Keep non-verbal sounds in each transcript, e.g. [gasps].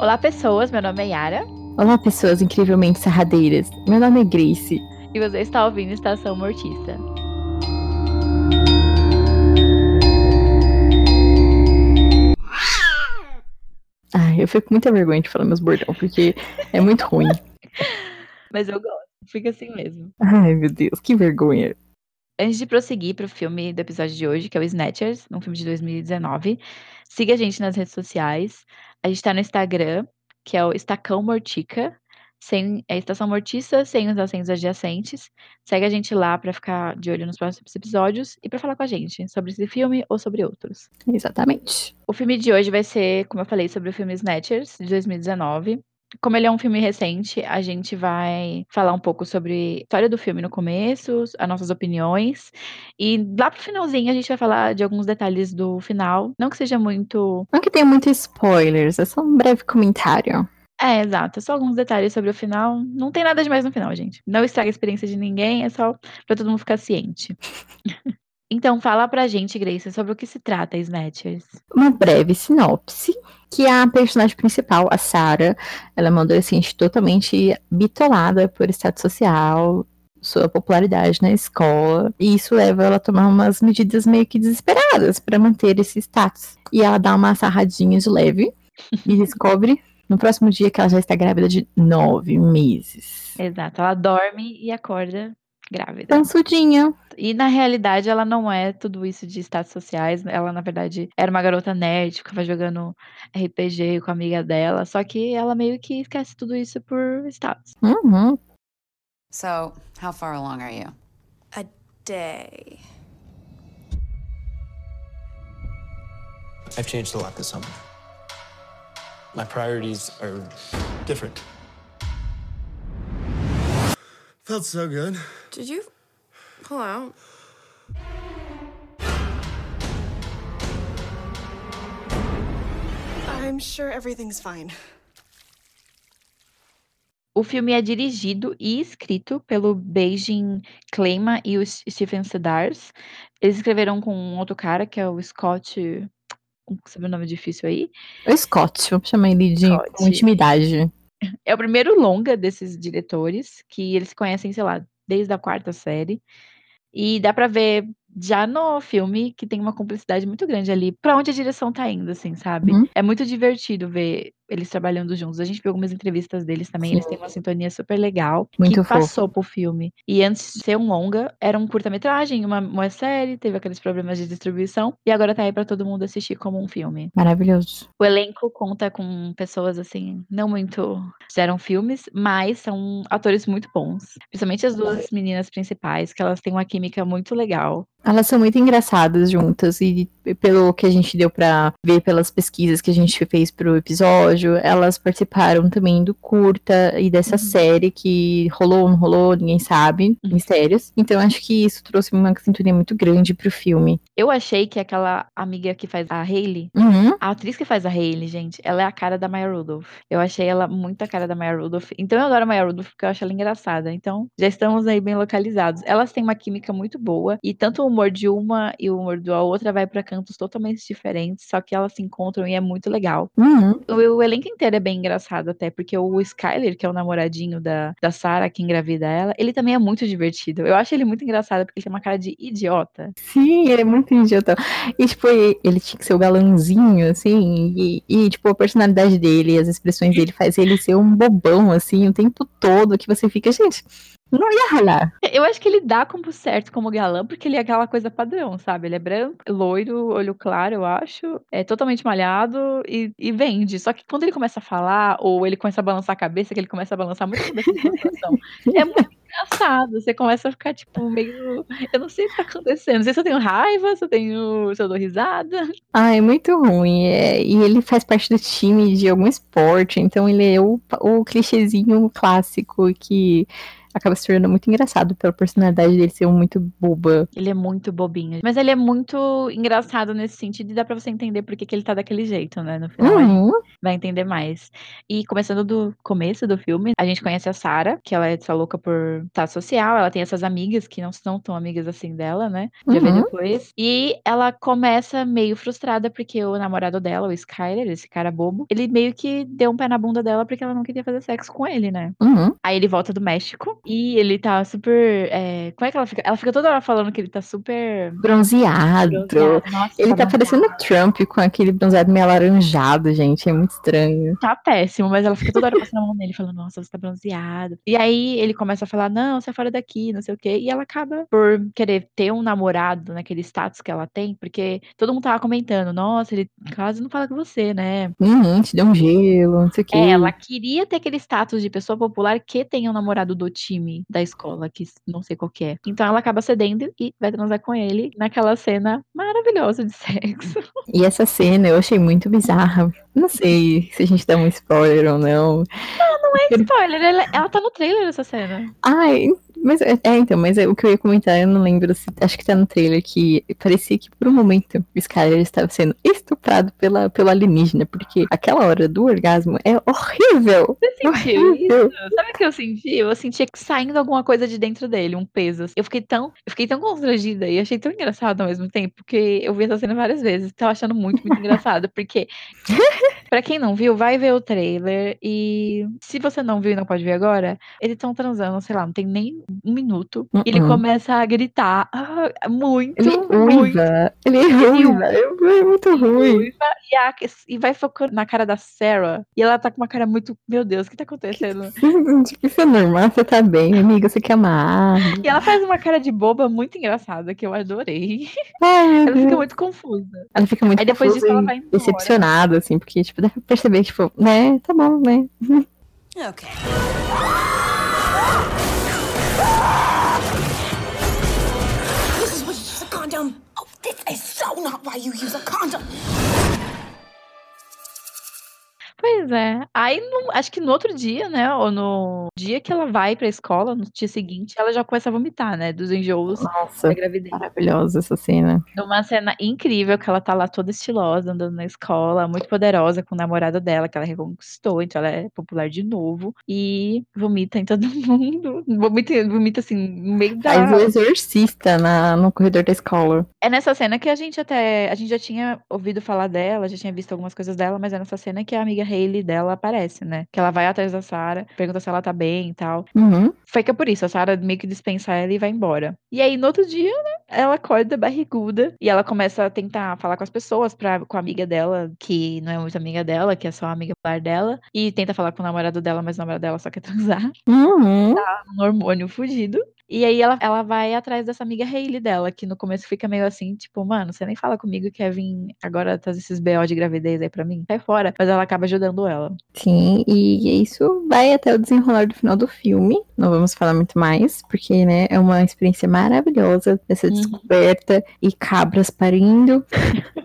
Olá, pessoas. Meu nome é Yara. Olá, pessoas incrivelmente sarradeiras. Meu nome é Grace. E você está ouvindo Estação Mortista. Ai, eu fico com muita vergonha de falar meus bordão, porque é muito ruim. [laughs] Mas eu gosto. Fica assim mesmo. Ai, meu Deus, que vergonha. Antes de prosseguir para o filme do episódio de hoje, que é o Snatchers, um filme de 2019, siga a gente nas redes sociais. A gente está no Instagram, que é o Estacão Mortica, sem é Estação Mortiça, sem os acentos adjacentes. Segue a gente lá para ficar de olho nos próximos episódios e para falar com a gente sobre esse filme ou sobre outros. Exatamente. O filme de hoje vai ser, como eu falei, sobre o filme Snatchers, de 2019. Como ele é um filme recente, a gente vai falar um pouco sobre a história do filme no começo, as nossas opiniões. E lá pro finalzinho a gente vai falar de alguns detalhes do final. Não que seja muito. Não que tenha muitos spoilers, é só um breve comentário. É, exato. Só alguns detalhes sobre o final. Não tem nada demais no final, gente. Não estraga a experiência de ninguém, é só pra todo mundo ficar ciente. [laughs] então, fala pra gente, Grace, sobre o que se trata Snatchers. Uma breve sinopse que a personagem principal, a Sarah, ela é uma adolescente totalmente bitolada por status social, sua popularidade na escola, e isso leva ela a tomar umas medidas meio que desesperadas para manter esse status. E ela dá uma sarradinha de leve e descobre no próximo dia que ela já está grávida de nove meses. Exato, ela dorme e acorda grávida. Pansudinha. E na realidade ela não é tudo isso de status sociais. Ela, na verdade, era uma garota nerd, ficava jogando RPG com a amiga dela. Só que ela meio que esquece tudo isso por status. Uhum. So, how far along are you? A day. I've changed a lot this summer. My priorities are different. Felt so good. Did you pull out? I'm sure everything's fine. O filme é dirigido e escrito pelo Beijing Klema e o Stephen Sedars. Eles escreveram com um outro cara, que é o Scott. Um sobrenome difícil aí. O Scott, vamos chamar ele de Scott. intimidade. É o primeiro longa desses diretores, que eles se conhecem, sei lá, desde a quarta série. E dá pra ver já no filme que tem uma cumplicidade muito grande ali, pra onde a direção tá indo, assim, sabe? Uhum. É muito divertido ver eles trabalhando juntos. A gente viu algumas entrevistas deles também, Sim. eles têm uma sintonia super legal, Muito que fofo. passou pro filme. E antes de ser um longa, era um curta-metragem, uma, uma série, teve aqueles problemas de distribuição, e agora tá aí pra todo mundo assistir como um filme. Maravilhoso. O elenco conta com pessoas assim, não muito fizeram filmes, mas são atores muito bons. Principalmente as duas meninas principais, que elas têm uma química muito legal. Elas são muito engraçadas juntas e pelo que a gente deu pra ver pelas pesquisas que a gente fez pro episódio, elas participaram também do curta e dessa série que rolou, não rolou, ninguém sabe, Uhum. mistérios. Então acho que isso trouxe uma sintonia muito grande pro filme. Eu achei que aquela amiga que faz a Hailey, Uhum. a atriz que faz a Hailey, gente, ela é a cara da Maya Rudolph. Eu achei ela muito a cara da Maya Rudolph. Então eu adoro a Maya Rudolph porque eu acho ela engraçada. Então já estamos aí bem localizados. Elas têm uma química muito boa e tanto o humor de uma e o humor da outra vai pra cantos totalmente diferentes, só que elas se encontram e é muito legal. Uhum. O, o elenco inteiro é bem engraçado até, porque o Skyler, que é o namoradinho da, da Sarah, que engravida ela, ele também é muito divertido. Eu acho ele muito engraçado, porque ele tem uma cara de idiota. Sim, ele é muito idiota. E, tipo, ele, tinha que ser o galãozinho, assim, e, e, tipo, a personalidade dele, as expressões dele faz ele ser um bobão, assim, o tempo todo, que você fica, gente, não ia ralar. Eu acho que ele dá como certo como galã, porque ele é aquela coisa padrão, sabe? Ele é branco, loiro, olho claro, eu acho. É totalmente malhado e, e vende. Só que quando ele começa a falar, ou ele começa a balançar a cabeça, que ele começa a balançar muito a cabeça de situação, é muito [laughs] engraçado. Você começa a ficar, tipo, meio. Eu não sei o que tá acontecendo. Não sei se eu tenho raiva, se eu tenho. se eu dou risada. Ah, é muito ruim. é, e ele faz parte do time de algum esporte, então ele é o, o clichêzinho clássico que acaba se tornando muito engraçado pela personalidade dele ser muito boba. Ele é muito bobinho. Mas ele é muito engraçado nesse sentido e dá pra você entender por que, que ele tá daquele jeito, né? No final Uhum. vai entender mais. E começando do começo do filme, a gente conhece a Sarah, que ela é essa louca por estar social, ela tem essas amigas que não são tão amigas assim dela, né? Já vê Uhum. depois. E ela começa meio frustrada porque o namorado dela, o Skyler, esse cara bobo, ele meio que deu um pé na bunda dela porque ela não queria fazer sexo com ele, né? Uhum. Aí ele volta do México e ele tá super. é, Como é que ela fica? Ela fica toda hora falando que ele tá super. Bronzeado. bronzeado. Nossa, Ele tá parecendo o Trump com aquele bronzeado meio alaranjado, gente. É muito estranho. Tá péssimo, mas ela fica toda hora passando a mão nele, falando, nossa, você tá bronzeado. E aí ele começa a falar, não, sai fora daqui, não sei o quê. E ela acaba por querer ter um namorado naquele status que ela tem, porque todo mundo tava comentando, nossa, ele quase não fala com você, né? Uhum, te deu um gelo, não sei o que. É, ela queria ter aquele status de pessoa popular que tem um namorado do time da escola, que não sei qual que é. Então ela acaba cedendo e vai transar com ele naquela cena maravilhosa de [laughs] sexo. E essa cena eu achei muito bizarra. Não sei se a gente dá um spoiler ou não. Spoiler, ela, ela tá no trailer essa cena. Ai, mas é, é, então, mas é, o que eu ia comentar, eu não lembro se. Acho que tá no trailer que parecia que por um momento o Skyler estava sendo estuprado pela, pelo alienígena, porque aquela hora do orgasmo é horrível. Você sentiu isso? Horrível. Sabe o que eu senti? Eu senti que saindo alguma coisa de dentro dele, um peso. Eu fiquei tão, eu fiquei tão constrangida e achei tão engraçado ao mesmo tempo, porque eu vi essa cena várias vezes. Tava achando muito, muito [laughs] engraçado, porque [laughs] pra quem não viu, vai ver o trailer e se você não viu e não pode ver agora, eles estão transando, sei lá, não tem nem um minuto. E ele Uh-uh. começa a gritar ah, muito, Ele muito ruiva. Ele ruiva. É muito ruim. e, a- e vai focando na cara da Sarah. E ela tá com uma cara muito, meu Deus, o que tá acontecendo? Tipo, isso é normal, você tá bem, amiga, você quer água. E ela faz uma cara de boba muito engraçada, que eu adorei. Ela fica muito confusa. Ela fica muito Aí depois disso confusa ela e vai embora. decepcionada, assim, porque, tipo, dá pra perceber, tipo, né, tá bom, né? Okay. This is you use a condom. Oh, this is so not why you use a condom. Pois é. Aí, no- acho que no outro dia, né? Ou no dia que ela vai pra escola, no dia seguinte, ela já começa a vomitar, né? Dos enjoos Nossa, da gravidez. maravilhosa essa cena. Numa cena incrível, que ela tá lá toda estilosa, andando na escola, muito poderosa com o namorado dela, que ela reconquistou, então ela é popular de novo. E vomita em todo [laughs] mundo. Vomita, vomita assim, no meio da. Faz o exorcista na, no corredor da escola. É nessa cena que a gente até. A gente já tinha ouvido falar dela, já tinha visto algumas coisas dela, mas é nessa cena que a amiga Hailey dela aparece, né? Que ela vai atrás da Sarah, pergunta se ela tá bem e tal. Uhum. Fica por isso, a Sarah meio que dispensa ela e vai embora. E aí, no outro dia, né? Ela acorda barriguda e ela começa a tentar falar com as pessoas, pra, com a amiga dela, que não é muito amiga dela, que é só amiga popular dela. E tenta falar com o namorado dela, mas o namorado dela só quer [laughs] transar. Uhum. Um hormônio fugido. E aí ela, ela vai atrás dessa amiga Hailey dela, que no começo fica meio assim, tipo, mano, você nem fala comigo vir agora trazer esses BO de gravidez aí pra mim. Sai fora. Mas ela acaba ajudando ela. Sim, e isso vai até o desenrolar do final do filme. Não vamos falar muito mais, porque, né, é uma experiência maravilhosa essa Uhum. descoberta e cabras parindo. [laughs]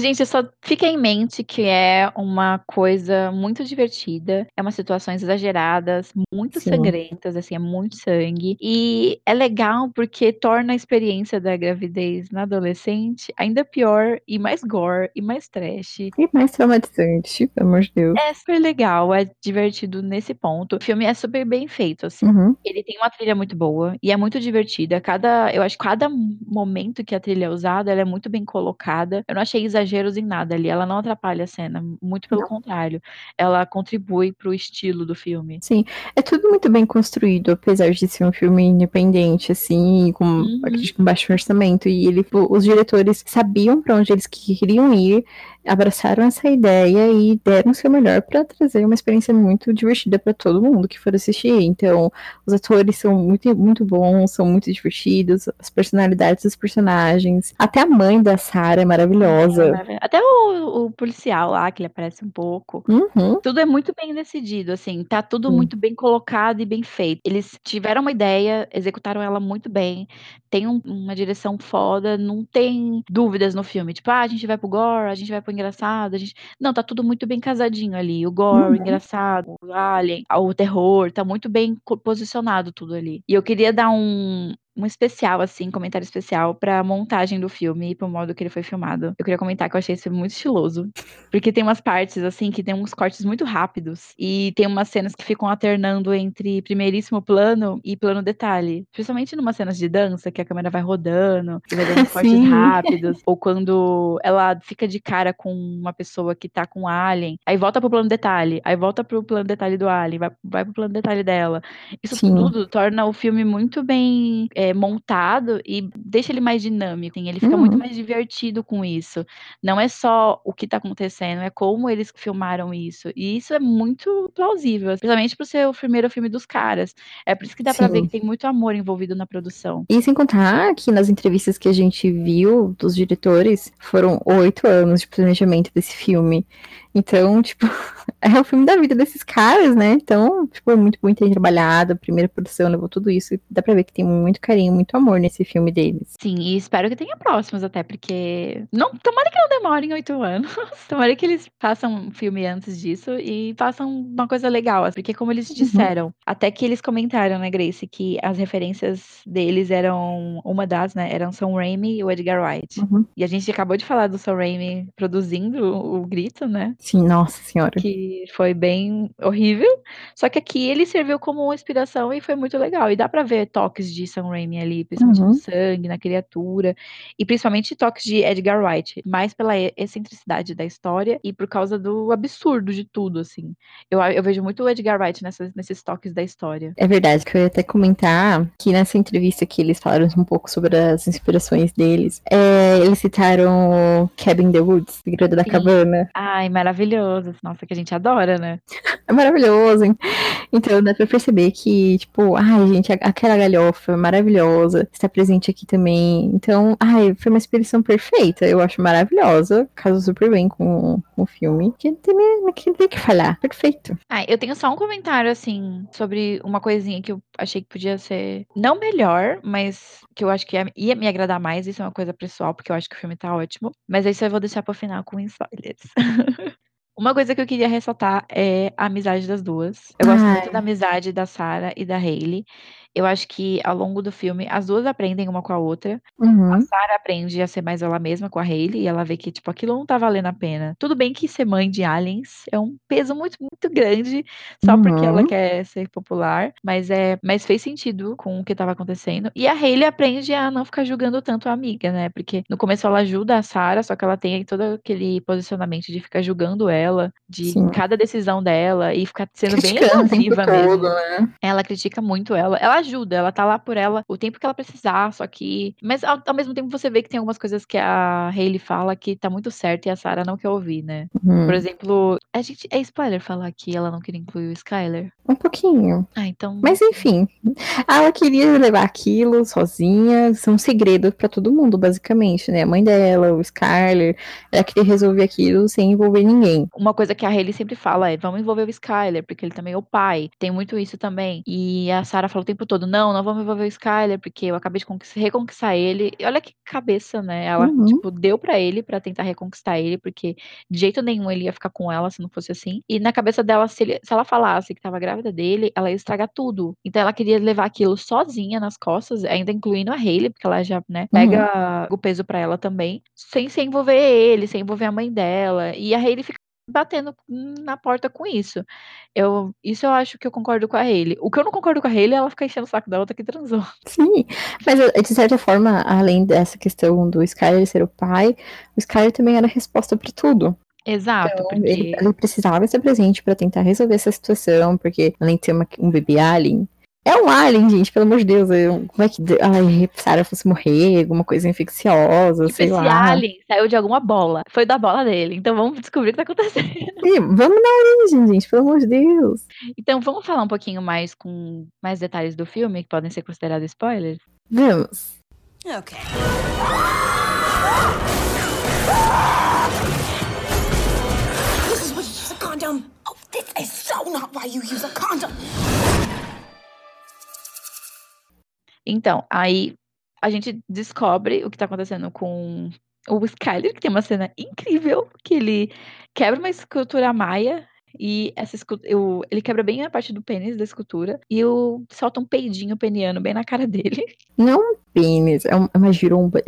Gente, só fica em mente que é uma coisa muito divertida, é umas situações exageradas, muito Sim. sangrentas, assim, é muito sangue. E é legal porque torna a experiência da gravidez na adolescente ainda pior e mais gore e mais trash. E mais traumatizante, pelo amor de Deus. É super legal, é divertido nesse ponto. O filme é super bem feito, assim. Uhum. Ele tem uma trilha muito boa e é muito divertida. Cada, eu acho que cada momento que a trilha é usada, ela é muito bem colocada. Eu não achei exageros em nada ali. Ela não atrapalha a cena, muito pelo Não. contrário. Ela contribui pro estilo do filme. Sim, é tudo muito bem construído, apesar de ser um filme independente, assim, com, Uhum. baixo orçamento. E ele, os diretores sabiam para onde eles queriam ir, abraçaram essa ideia e deram o seu melhor para trazer uma experiência muito divertida para todo mundo que for assistir. Então, os atores são muito, muito bons, são muito divertidos, as personalidades dos personagens, até a mãe da Sarah é maravilhosa. Até o, o policial lá, que ele aparece um pouco. Uhum. Tudo é muito bem decidido, assim, tá tudo Sim. muito bem colocado e bem feito. Eles tiveram uma ideia, executaram ela muito bem, tem um- uma direção foda, não tem dúvidas no filme. Tipo, ah, a gente vai pro gore, a gente vai pro tipo, engraçado. A gente... Não, tá tudo muito bem casadinho ali. O gore, Uhum. engraçado, o alien, o terror, tá muito bem posicionado tudo ali. E eu queria dar um, um especial, assim, comentário especial pra montagem do filme e pro modo que ele foi filmado. Eu queria comentar que eu achei isso muito estiloso. Porque tem umas partes, assim, que tem uns cortes muito rápidos. E tem umas cenas que ficam alternando entre primeiríssimo plano e plano detalhe. Principalmente numas cenas de dança, que a câmera vai rodando e vai dando [laughs] cortes Sim. rápidos. Ou quando ela fica de cara com uma pessoa que tá com um alien. Aí volta pro plano detalhe. Aí volta pro plano detalhe do alien. Vai, vai pro plano detalhe dela. Isso Sim. tudo torna o filme muito bem é, montado e deixa ele mais dinâmico. assim, Ele fica Uhum. muito mais divertido com isso. Não é só o que tá acontecendo, é como eles filmaram isso. E isso é muito plausível, principalmente pro ser o primeiro filme dos caras. É por isso que dá pra ver que tem muito amor envolvido na produção. E sem contar que nas entrevistas que a gente viu dos diretores, foram oito anos de planejamento desse filme. Então, tipo, [laughs] é o filme da vida desses caras, né? Então, tipo, é muito, muito trabalhado. A primeira produção levou tudo isso. Dá pra ver que tem muito carinho, muito amor nesse filme deles. Sim, e espero que tenha próximos até, porque. Não, tomara que não demorem oito anos. [laughs] tomara que eles façam um filme antes disso e façam uma coisa legal. Porque, como eles disseram, até que eles comentaram, né, Grace, que as referências deles eram. Uma das, né? Eram Sam Raimi e o Edgar Wright. Uhum. E a gente acabou de falar do Sam Raimi produzindo o, o grito, né? Sim, nossa senhora. que foi bem horrível. Só que aqui ele serviu como inspiração e foi muito legal. E dá pra ver toques de Sam Raimi ali, principalmente Uhum. no sangue, na criatura, e principalmente toques de Edgar Wright, mais pela excentricidade da história e por causa do absurdo de tudo, assim. Eu, eu vejo muito o Edgar Wright nessas, nesses toques da história. É verdade, que eu ia até comentar que nessa entrevista que eles falaram um pouco sobre as inspirações deles, é, eles citaram o Cabin in the Woods, Segredo da Sim. Cabana. Ai, maravilhoso. Nossa, que a gente adora, né? É maravilhoso, hein? Então dá pra perceber que, tipo, ai, gente, aquela galhofa maravilhosa está presente aqui também. Então, ai, foi uma inspiração perfeita. Eu acho maravilhosa. Casou super bem com, com o filme. Que não tem nem não tem que falar. Perfeito. Ah, eu tenho só um comentário, assim, sobre uma coisinha que eu achei que podia ser, não melhor, mas que eu acho que ia, ia me agradar mais. Isso é uma coisa pessoal, porque eu acho que o filme tá ótimo. Mas isso eu vou deixar pro final com spoilers. [laughs] Uma coisa que eu queria ressaltar é a amizade das duas. Eu gosto Ai. muito da amizade da Sarah e da Hailey. Eu acho que ao longo do filme as duas aprendem uma com a outra. Uhum. A Sarah aprende a ser mais ela mesma com a Hailey e ela vê que, tipo, aquilo não tá valendo a pena. Tudo bem que ser mãe de aliens é um peso muito, muito grande, só porque ela Uhum. quer ser popular, mas é, mas fez sentido com o que tava acontecendo. E a Hailey aprende a não ficar julgando tanto a amiga, né? Porque no começo ela ajuda a Sarah, só que ela tem todo aquele posicionamento de ficar julgando ela, de Sim. cada decisão dela e ficar sendo bem Criticando tempo invasiva mesmo. todo, né? Ela critica muito ela. Ela ajuda, ela tá lá por ela o tempo que ela precisar, só que. Mas ao, ao mesmo tempo você vê que tem algumas coisas que a Hailey fala que tá muito certo e a Sarah não quer ouvir, né? Uhum. Por exemplo, a gente. É spoiler falar que ela não queria incluir o Skyler? Um pouquinho. Ah, então. Mas enfim, ela queria levar aquilo sozinha, isso é um segredo pra todo mundo, basicamente, né? A mãe dela, o Skyler, ela queria resolver aquilo sem envolver ninguém. Uma coisa que a Hailey sempre fala é: vamos envolver o Skyler, porque ele também é o pai. Tem muito isso também. E a Sarah fala o tempo todo: não, não vamos envolver o Skyler, porque eu acabei de conquist- reconquistar ele. E olha que cabeça, né? Ela, Uhum. tipo, deu pra ele pra tentar reconquistar ele, porque de jeito nenhum ele ia ficar com ela se não fosse assim. E na cabeça dela, se, ele- se ela falasse que tava grávida dele, ela ia estragar tudo. Então ela queria levar aquilo sozinha nas costas, ainda incluindo a Hailey, porque ela já, né, pega o peso pra ela também, sem, sem envolver ele, sem envolver a mãe dela. E a Hailey fica batendo na porta com isso. Eu, isso eu acho que eu concordo com a Hailey. O que eu não concordo com a Hailey é ela ficar enchendo o saco da outra que transou. [laughs] Sim, mas eh, de certa forma, além dessa questão do Skyler ser o pai, o Skyler também era a resposta pra tudo. Exato, Então, porque ele, ele precisava estar presente pra tentar resolver essa situação, porque além de ser uma- um bebê alien, é um alien, gente, pelo amor de Deus. eu- como é que ai, Sarah fosse morrer, alguma coisa infecciosa, tipo, sei esse lá. alien saiu de alguma bola. Foi da bola dele. Então vamos descobrir o que tá acontecendo. Ih, vamos na origem, gente, pelo amor de Deus. Então vamos falar um pouquinho mais com mais detalhes do filme, que podem ser considerados spoilers? Vamos. Okay. This is what you use a condom. Oh, this is so not why you use Então, aí a gente descobre o que tá acontecendo com o Skyler, que tem uma cena incrível, que ele quebra uma escultura maia e essa escultura, ele quebra bem a parte do pênis da escultura e o, solta um peidinho peniano bem na cara dele. Não é um pênis, é uma, é uma giromba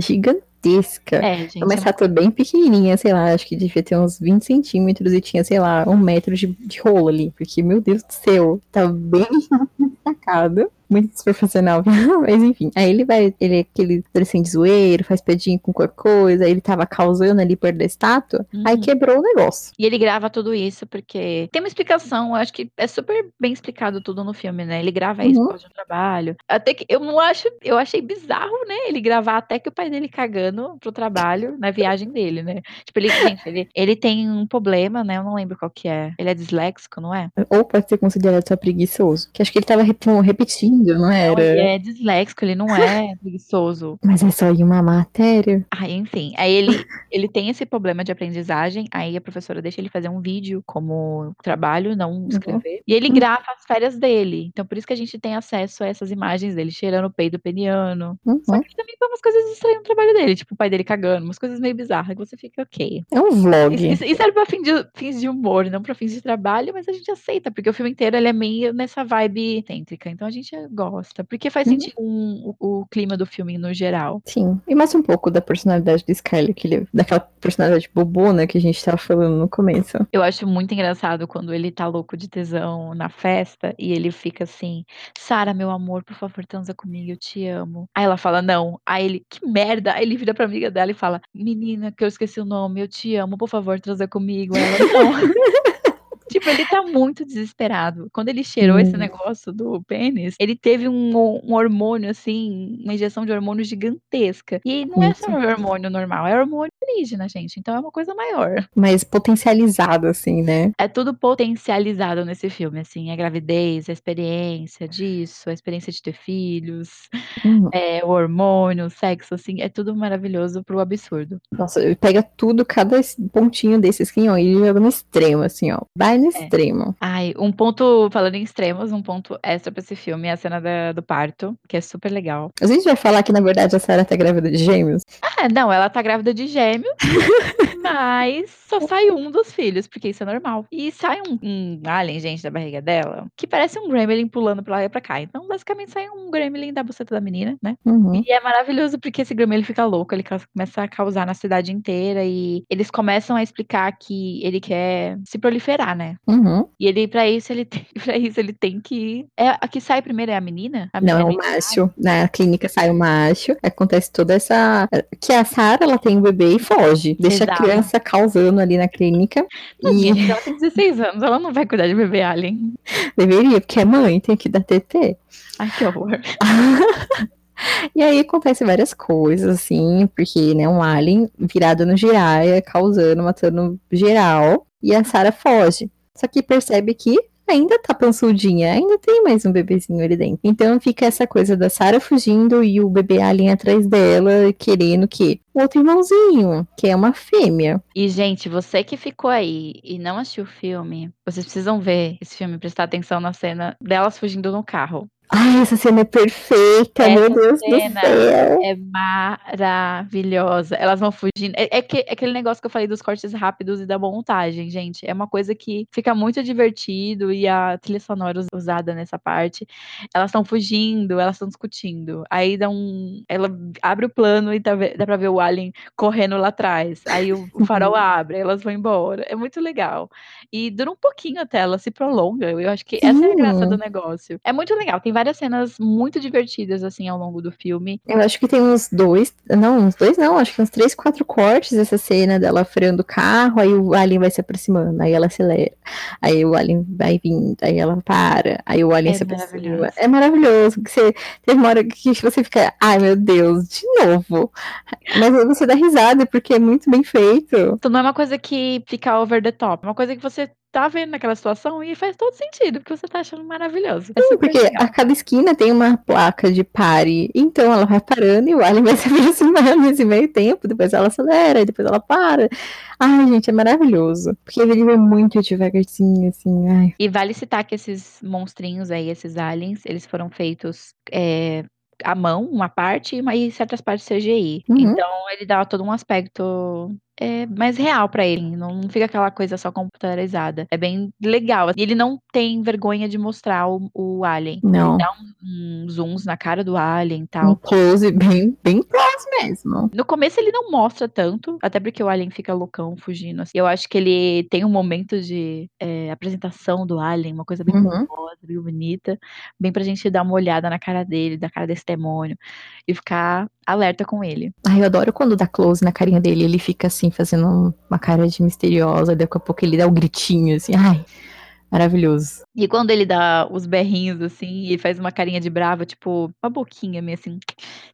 gigantesca. É, gente. É uma estátua bem pequenininha, sei lá, acho que devia ter uns 20 centímetros e tinha, sei lá, um metro de, de rolo ali. Porque, meu Deus do céu, tá bem [laughs] destacado muito desprofissional. [laughs] Mas enfim, aí ele vai, ele é aquele adolescente zoeiro, faz pedinho com qualquer coisa, ele tava causando ali perto da estátua, Uhum. aí quebrou o negócio. E ele grava tudo isso porque tem uma explicação, eu acho que é super bem explicado tudo no filme, né? Ele grava isso Uhum. por causa do trabalho. Até que eu não acho, eu achei bizarro, né? Ele gravar até que o pai dele cagando pro trabalho na viagem dele, né? Tipo, ele, gente, ele, ele tem um problema, né? Eu não lembro qual que é. Ele é disléxico, não é? Ou pode ser considerado só preguiçoso. Que acho que ele tava rep- repetindo, não Não, era? ele é disléxico, ele não é [laughs] preguiçoso. Mas é só em uma matéria. Ah, enfim, aí ele, ele tem esse problema de aprendizagem, aí a professora deixa ele fazer um vídeo como trabalho, não escrever. E ele Uhum. grava as férias dele. Então por isso que a gente tem acesso a essas imagens dele cheirando o peido peniano. Só Uhum. que ele também tem umas coisas estranhas no trabalho dele, tipo o pai dele cagando, umas coisas meio bizarras que você fica ok. É um vlog. Isso, isso, era pra fim de, fins de humor, não pra fins de trabalho, mas a gente aceita, porque o filme inteiro ele é meio nessa vibe cêntrica, então a gente gosta, porque faz Uhum. sentido com o, o clima do filme no geral. Sim. E mais um pouco da personalidade do Skyler, que ele, daquela personalidade bobona que a gente tava falando no começo. Eu acho muito engraçado quando ele tá louco de tesão na festa e ele fica assim: Sara, meu amor, por favor, transa comigo, eu te amo. Aí ela fala: Não. Aí ele, que merda. Aí ele vira pra amiga dela e fala: Menina, que eu esqueci o nome, eu te amo, por favor, transa comigo. Ela, não. [laughs] Tipo, ele tá muito desesperado. Quando ele cheirou esse Hum. negócio do pênis, ele teve um, um hormônio, assim, uma injeção de hormônio gigantesca. E não é só um hormônio normal, é hormônio alienígena, gente. Então é uma coisa maior. Mas potencializado, assim, né? É tudo potencializado nesse filme, assim, a gravidez, a experiência disso, a experiência de ter filhos, Uhum. é, o hormônio, o sexo, assim, é tudo maravilhoso pro absurdo. Nossa, ele pega tudo, cada pontinho desse assim, ó, e ele joga no extremo, assim, ó. Vai no extremo. Ai, um ponto, falando em extremos, um ponto extra pra esse filme é a cena da- do parto, que é super legal. A gente vai falar que, na verdade, a Sarah tá grávida de gêmeos. Ah, não, ela tá grávida de gêmeos, [laughs] mas só sai um dos filhos, porque isso é normal. E sai um, um alien, gente, da barriga dela, que parece um gremlin pulando pra lá e pra cá. Então, basicamente, sai um gremlin da buceta da menina, né? Uhum. E é maravilhoso porque esse gremlin fica louco, ele começa a causar na cidade inteira e eles começam a explicar que ele quer se proliferar, né? Uhum. E ele, pra isso, ele tem, [laughs] pra isso, ele tem que. É, a que sai primeiro é a menina? A Não, é o macho. Na clínica sai o macho. Acontece toda essa. Que a Sarah, ela tem um bebê e foge. Deixa Exato. a criança causando ali na clínica. Mas, E ela tem 16 anos, ela não vai cuidar de bebê alien. deveria, porque é mãe, tem que dar TT. Ai, que horror. [laughs] E aí acontece várias coisas, assim, porque, né, um alien virado no Jiraiya, causando, matando geral, e a Sarah foge. Só que percebe que ainda tá pançudinha, ainda tem mais um bebezinho ali dentro. Então fica essa coisa da Sarah fugindo e o bebê alien atrás dela, querendo que o outro irmãozinho, que é uma fêmea. E, gente, você que ficou aí e não assistiu o filme, vocês precisam ver esse filme, prestar atenção na cena delas fugindo no carro. Ai, essa cena é perfeita, Essa meu Deus cena do céu. É maravilhosa. Elas vão fugindo. É, é, que, é aquele negócio que eu falei dos cortes rápidos e da montagem, gente. É uma coisa que fica muito divertido e a trilha sonora us- usada nessa parte. Elas estão fugindo, elas estão discutindo. Aí dá um. Ela abre o plano e dá, ve- dá pra ver o Alien correndo lá atrás. Aí o, o farol abre, elas vão embora. É muito legal. E dura um pouquinho até, ela se prolonga. Eu acho que essa é a graça Sim. do negócio. É muito legal. Tem várias cenas muito divertidas, assim, ao longo do filme. Eu acho que tem uns dois, não, uns dois não, acho que uns três, quatro cortes essa cena dela freando o carro, aí o alien vai se aproximando, aí ela acelera, aí o alien vai vindo, aí ela para, aí o alien É se aproxima. É maravilhoso, que você teve uma hora que você fica, ai meu Deus, de novo. Mas você dá risada porque é muito bem feito. Então não é uma coisa que fica over the top, é uma coisa que você tá vendo naquela situação e faz todo sentido, porque você tá achando maravilhoso. É porque legal. a cada esquina tem uma placa de pare. Então ela vai parando e o alien vai [laughs] se aproximando nesse meio tempo. Depois ela acelera e depois ela para. Ai, gente, é maravilhoso. Porque ele vai muito devagarzinho, assim. Ai. E vale citar que esses monstrinhos aí, esses aliens, eles foram feitos é, à mão, uma parte, e e certas partes CGI. Uhum. Então ele dá todo um aspecto, eh, mais real pra ele, não fica aquela coisa só computadorizada. É bem legal. E ele não tem vergonha de mostrar o o alien. Não. Ele dá um uns zooms na cara do alien e Um tal. close bem bem close mesmo. No começo ele não mostra tanto, até porque o alien fica loucão fugindo, assim. Eu acho que ele tem um momento de, eh, apresentação do alien, uma coisa bem Uhum. bem bonita, bem pra gente dar uma olhada na cara dele, da cara desse demônio, e ficar alerta com ele. Ai, eu adoro quando dá close na carinha dele, ele fica assim, fazendo uma cara de misteriosa, daqui a pouco ele dá um gritinho, assim, ai, maravilhoso. E quando ele dá os berrinhos, assim, e faz uma carinha de brava, tipo, uma boquinha meio assim,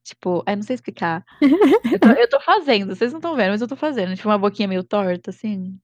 tipo, ai, não sei explicar. [laughs] Eu tô eu tô fazendo, vocês não estão vendo, mas eu tô fazendo, tipo, uma boquinha meio torta, assim.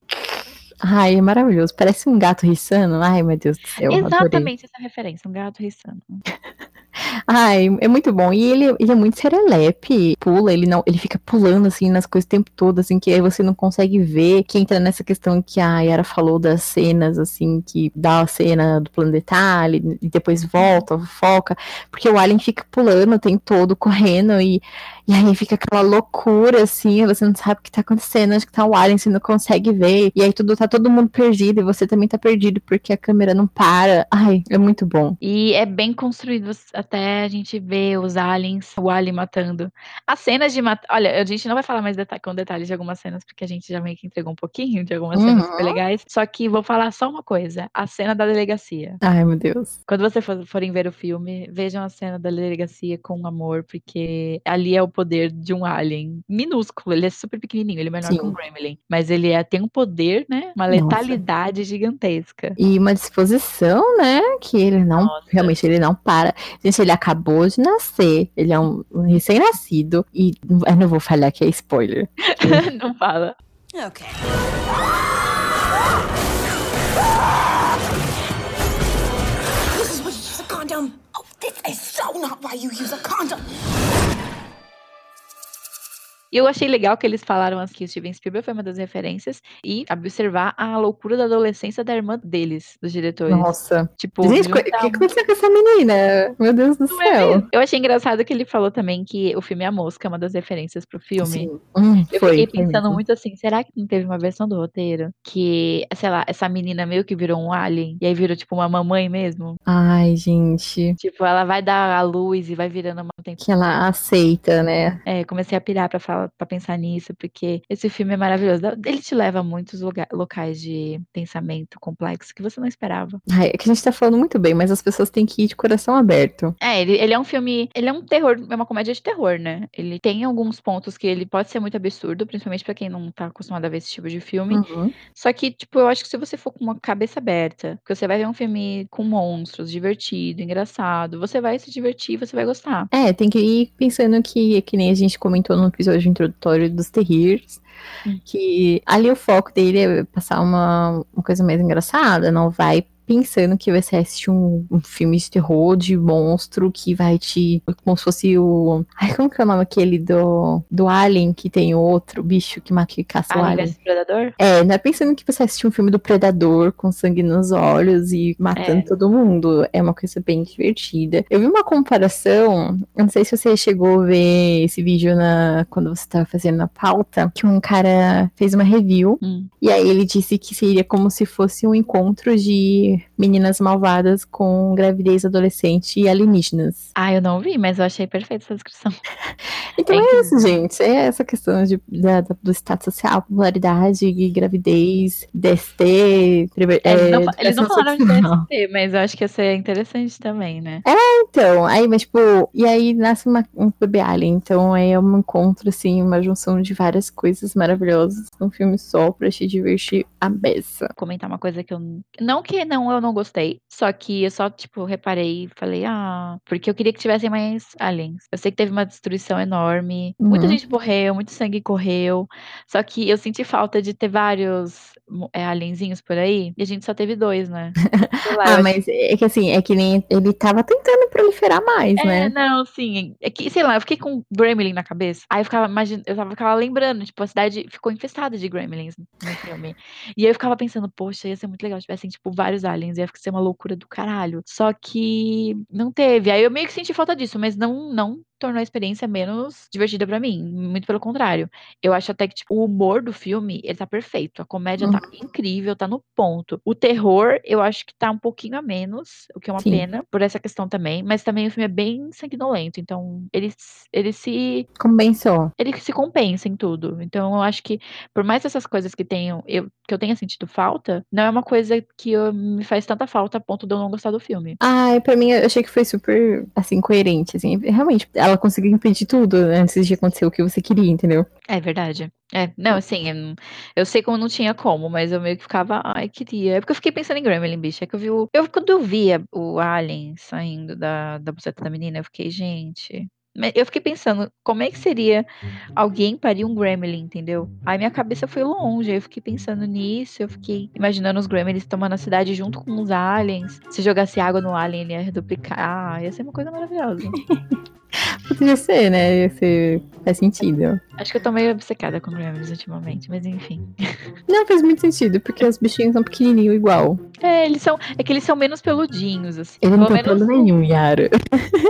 Ai, é maravilhoso, parece um gato riçando, ai meu Deus do céu, adorei. Exatamente essa referência, um gato riçando. [laughs] Ai, é muito bom. E ele, ele é muito serelepe, pula, ele não, ele fica pulando assim nas coisas o tempo todo, assim, que aí você não consegue ver, que entra nessa questão que a Yara falou das cenas, assim, que dá a cena do plano detalhe e depois volta, foca, porque o Alien fica pulando o tempo todo, correndo, e, e aí fica aquela loucura, assim, você não sabe o que tá acontecendo, acho que tá o Alien, você não consegue ver, e aí tudo, tá todo mundo perdido, e você também tá perdido, porque a câmera não para. Ai, é muito bom. E é bem construído até a gente ver os aliens, o alien matando. As cenas de mata olha, a gente não vai falar mais deta com detalhes de algumas cenas, porque a gente já meio que entregou um pouquinho de algumas cenas super Uhum. legais, só que vou falar só uma coisa, a cena da delegacia. Ai, meu Deus. Quando você for forem ver o filme, vejam a cena da delegacia com amor, porque ali é o poder de um alien minúsculo, ele é super pequenininho, ele é menor que um Sim. gremlin, mas ele é tem um poder, né, uma Nossa. letalidade gigantesca. E uma disposição, né? Que ele não, Nossa. realmente, ele não para. Gente, ele acabou de nascer. Ele é um, um recém-nascido. E eu não vou falar que é spoiler. [laughs] não fala. Okay. This is what you use a condom. Oh, this is so not why you use a condom. E eu achei legal que eles falaram assim, que o Steven Spielberg foi uma das referências e observar a loucura da adolescência da irmã deles, dos diretores. Nossa. Tipo, Gente, o que, aconteceu com essa menina? Meu Deus do Não é céu. mesmo? Eu achei engraçado que ele falou também que o filme A Mosca é uma das referências pro filme. Sim. Hum, Eu foi, fiquei foi pensando mesmo. muito assim, será que não teve uma versão do roteiro que, sei lá, essa menina meio que virou um alien e aí virou tipo uma mamãe mesmo? Ai, gente. Tipo, ela vai dar a luz e vai virando uma tempo. Que ela aceita, né? É, comecei a pirar pra, falar, pra pensar nisso, porque esse filme é maravilhoso. Ele te leva a muitos lugar- locais de pensamento complexo que você não esperava. Ai, é que a gente tá falando muito bem, mas as pessoas têm que ir de coração aberto. É, ele, ele é um filme. Ele é um terror, é uma comédia de terror, né? Ele tem alguns pontos que ele pode ser muito absurdo, principalmente pra quem não tá acostumado a ver esse tipo de filme. Uhum. Só que, tipo, eu acho que se você for com uma cabeça aberta, que você vai ver um filme com monstros, divertido, engraçado, você vai se divertir, você vai gostar. É, tem que ir pensando que, que nem a gente comentou no episódio introdutório dos Terriers, Hum. que ali o foco dele é passar uma, uma coisa mais engraçada, não vai pensando que você assistir um, um filme de terror, de monstro, que vai te. Como se fosse o. Ai, como que é o nome aquele do, do Alien, que tem outro bicho que mata que caça o Alien Predador? É, não é pensando que você assistiu um filme do Predador com sangue nos olhos e matando É. todo mundo. É uma coisa bem divertida. Eu vi uma comparação, não sei se você chegou a ver esse vídeo na, quando você estava fazendo a pauta, que um cara fez uma review Hum. e aí ele disse que seria como se fosse um encontro de meninas malvadas com gravidez adolescente e alienígenas. Ah, eu não vi, mas eu achei perfeita essa descrição. [laughs] Então É é, isso, gente. É essa questão de, da- do status social, popularidade, gravidez, DST, É, eles, não, é, eles não falaram de. DST, mas eu acho que ia ser interessante também, né? Então, aí, mas tipo, e aí nasce uma, um bebê alien. Então é um encontro, assim, uma junção de várias coisas maravilhosas num filme só pra te divertir a beça. Comentar uma coisa que eu. Não que não, eu não gostei. Só que eu só, tipo, reparei e falei, ah, porque eu queria que tivessem mais aliens. Eu sei que teve uma destruição enorme. Muita Uhum. gente morreu, muito sangue correu. Só que eu senti falta de ter vários é, alienzinhos por aí, e a gente só teve dois, né? [laughs] Lá, Ah, acho- mas é que assim, é que nem ele tava tentando proliferar mais, É, né? não, sim. É que, sei lá, eu fiquei com Gremlin na cabeça. Aí eu ficava, imagina, eu tava, ficava lembrando, tipo, a cidade ficou infestada de Gremlins no filme. E aí eu ficava pensando, poxa, ia ser muito legal se tivessem, tipo, vários aliens, ia ser uma loucura do caralho. Só que não teve. Aí eu meio que senti falta disso, mas não, não tornou a experiência menos divertida pra mim. Muito pelo contrário. Eu acho até que, tipo, o humor do filme, ele tá perfeito. A comédia tá incrível, tá no ponto. O terror, eu acho que tá um pouquinho a menos, o que é uma Sim. pena, por essa questão também. Mas também o filme é bem sanguinolento, então ele, ele se Compensou. ele se compensa em tudo. Então eu acho que por mais essas coisas que tenham eu, que eu tenha sentido falta, não é uma coisa que eu- me faz tanta falta a ponto de eu não gostar do filme. Ai, pra mim, eu achei que foi super, assim, coerente, assim. Realmente, ela conseguiu impedir tudo antes de acontecer o que você queria, entendeu? É verdade. É, não, assim, eu, eu sei como não tinha como, mas eu meio que ficava, ai, queria. É porque eu fiquei pensando em Gremlin, bicho. É que eu vi o. Eu, quando eu via o Alien saindo da, da buceta da menina, eu fiquei, gente. Eu fiquei pensando, como é que seria alguém parir um Gremlin, entendeu? Aí minha cabeça foi longe, eu fiquei pensando nisso, eu fiquei imaginando os Gremlins tomando a cidade junto com os aliens. Se jogasse água no alien, ele ia reduplicar. Ah, ia ser uma coisa maravilhosa. [laughs] Podia ser, né? Ia ser... Faz sentido. Acho que eu tô meio obcecada com Gremlins ultimamente, mas enfim. [laughs] Não, faz muito sentido, porque os bichinhos são pequenininhos igual. É, eles são. É que eles são menos peludinhos, assim. Ele não tem menos- pelo nenhum, Yara.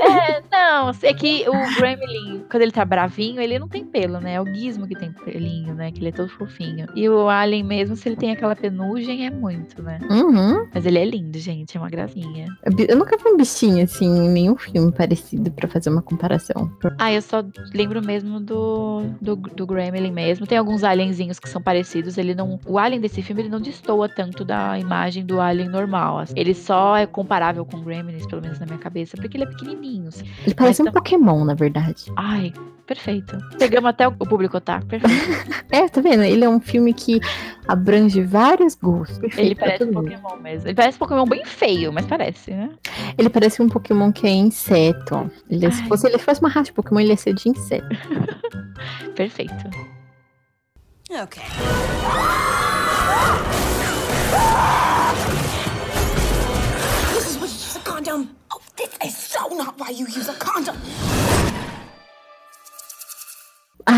É, não, é que o Gremlin, quando ele tá bravinho, ele não tem pelo, né? É o Gizmo que tem pelinho, né? Que ele é todo fofinho. E o Alien mesmo, se ele tem aquela penugem, é muito, né? Uhum. Mas ele é lindo, gente, é uma gracinha. Eu nunca vi um bichinho, assim, em nenhum filme parecido pra fazer uma comparação. Ah, eu só lembro mesmo do, do, do Gremlin mesmo. Tem alguns alienzinhos que são parecidos. Ele não. O alien desse filme ele não destoa tanto da imagem do alien normal. assim. Ele só é comparável com Gremlins, pelo menos na minha cabeça, porque ele é pequenininho. assim. Ele parece um tam- Pokémon, na verdade. Ai, perfeito. Pegamos até o público, tá? Perfeito. [laughs] É, tá vendo? Ele é um filme que abrange vários gostos. Perfeito Ele pra parece um. Pokémon mesmo. Ele parece um Pokémon bem feio, mas parece, né? Ele parece um Pokémon que é inseto. Ele, se Ai. fosse ele fosse uma raça de Pokémon, ele ia ser de inseto. [laughs] Perfeito. Okay. This is what you use a condom. Oh, this is so not why you use a condom.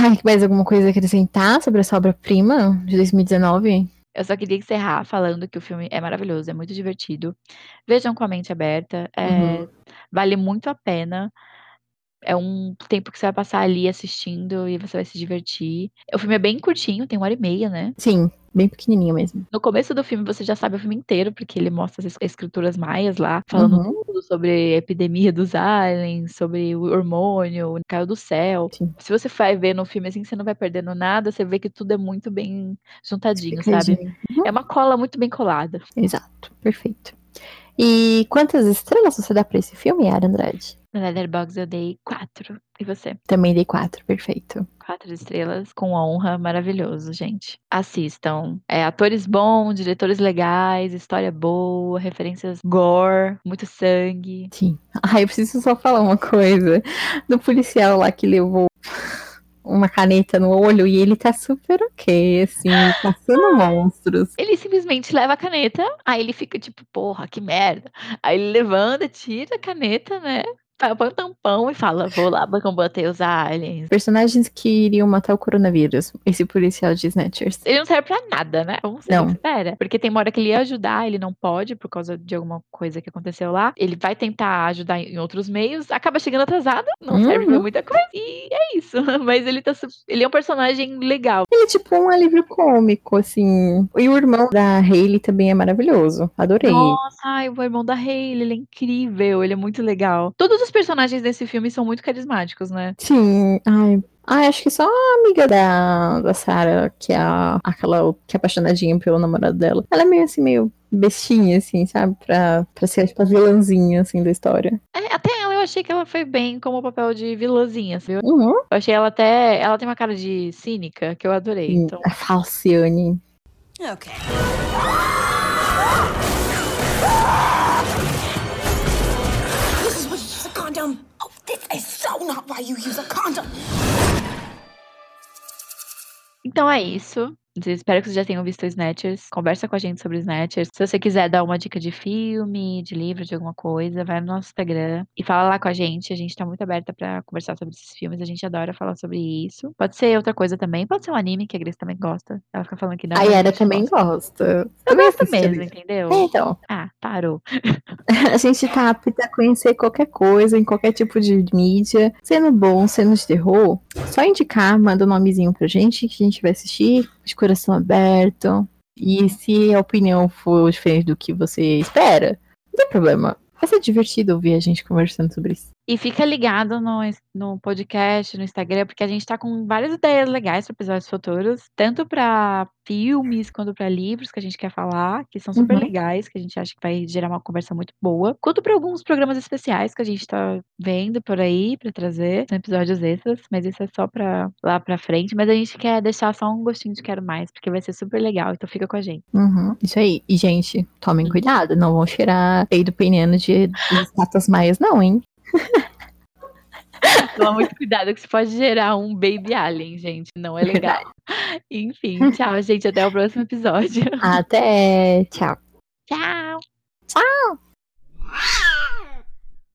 Ai, mais alguma coisa a acrescentar sobre essa obra-prima de 2019? Eu só queria encerrar falando que o filme é maravilhoso, é muito divertido. Vejam com a mente aberta. é, Uhum. Vale muito a pena. É um tempo que você vai passar ali assistindo e você vai se divertir. O filme é bem curtinho, tem uma hora e meia, né? Sim, bem pequenininho mesmo. No começo do filme você já sabe o filme inteiro, porque ele mostra as es- escrituras maias lá, falando Uhum. tudo sobre a epidemia dos aliens, sobre o hormônio, o caiu do céu. Sim. Se você vai ver no filme assim, você não vai perdendo nada, você vê que tudo é muito bem juntadinho, sabe? Uhum. É uma cola muito bem colada. Exato, perfeito. E quantas estrelas você dá pra esse filme, Yara Andrade? No Letterboxd eu dei quatro. E você? Também dei quatro, perfeito. Quatro estrelas, com honra, maravilhoso, gente. Assistam. É, atores bons, diretores legais, história boa, referências gore, muito sangue. Sim. [laughs] Ai, eu preciso só falar uma coisa do policial lá que levou uma caneta no olho e ele tá super ok, assim, caçando [gasps] monstros. Ele simplesmente leva a caneta, aí ele fica tipo, porra, que merda. Aí ele levanta, tira a caneta, né? Põe um tampão e fala, vou lá combater os aliens. Personagens que iriam matar o coronavírus. Esse policial de Snatchers. Ele não serve pra nada, né? Vamos Não. sincera. Porque tem uma hora que ele ia ajudar, ele não pode, por causa de alguma coisa que aconteceu lá. Ele vai tentar ajudar em outros meios, acaba chegando atrasado, não serve pra Uhum. muita coisa. E é isso. [laughs] Mas ele tá. Ele é um personagem legal. Ele é tipo um alívio cômico, assim. E o irmão da Hayley também é maravilhoso. Adorei. Nossa, ai, o irmão da Hayley, ele é incrível, ele é muito legal. Todos os personagens desse filme são muito carismáticos, né? Sim, ai. Ai, acho que só a amiga da, da Sarah, que é a, aquela que é apaixonadinha pelo namorado dela. Ela é meio assim, meio bestinha, assim, sabe? Pra, pra ser tipo a vilãzinha, assim, da história. É, até ela eu achei que ela foi bem como o papel de vilãzinha, viu? Uhum. Eu achei ela até. Ela tem uma cara de cínica que eu adorei. Sim, Então, A Falciane. Okay. This is so not why you use a condom. então é isso. Espero que vocês já tenham visto Snatchers. Conversa com a gente sobre Snatchers. Se você quiser dar uma dica de filme, de livro, de alguma coisa, vai no nosso Instagram e fala lá com a gente. A gente tá muito aberta pra conversar sobre esses filmes. A gente adora falar sobre isso. Pode ser outra coisa também. Pode ser um anime que a Grace também gosta. Ela fica falando que não. A Yara também gosta. gosta. Eu gosto mesmo, entendeu? É, então. Ah, parou. [laughs] A gente tá apta a conhecer qualquer coisa, em qualquer tipo de mídia, sendo bom, sendo de terror. Só indicar, manda um nomezinho pra gente que a gente vai assistir, de coração aberto. E se a opinião for diferente do que você espera, não tem problema. Vai ser divertido ouvir a gente conversando sobre isso. E fica ligado no, no podcast, no Instagram, porque a gente tá com várias ideias legais para episódios futuros, tanto para filmes quanto para livros que a gente quer falar, que são super Uhum. legais, que a gente acha que vai gerar uma conversa muito boa, quanto para alguns programas especiais que a gente tá vendo por aí para trazer, são episódios extras, mas isso é só para lá para frente, mas a gente quer deixar só um gostinho de quero mais, porque vai ser super legal, então fica com a gente. Uhum, isso aí. E, gente, tomem cuidado, não vão cheirar peido peniano de de estátuas maias, não, hein? [laughs] Toma muito cuidado que isso pode gerar um baby alien, gente, não é legal. Enfim, tchau, gente, até o próximo episódio. Até. Tchau. Tchau! Tchau!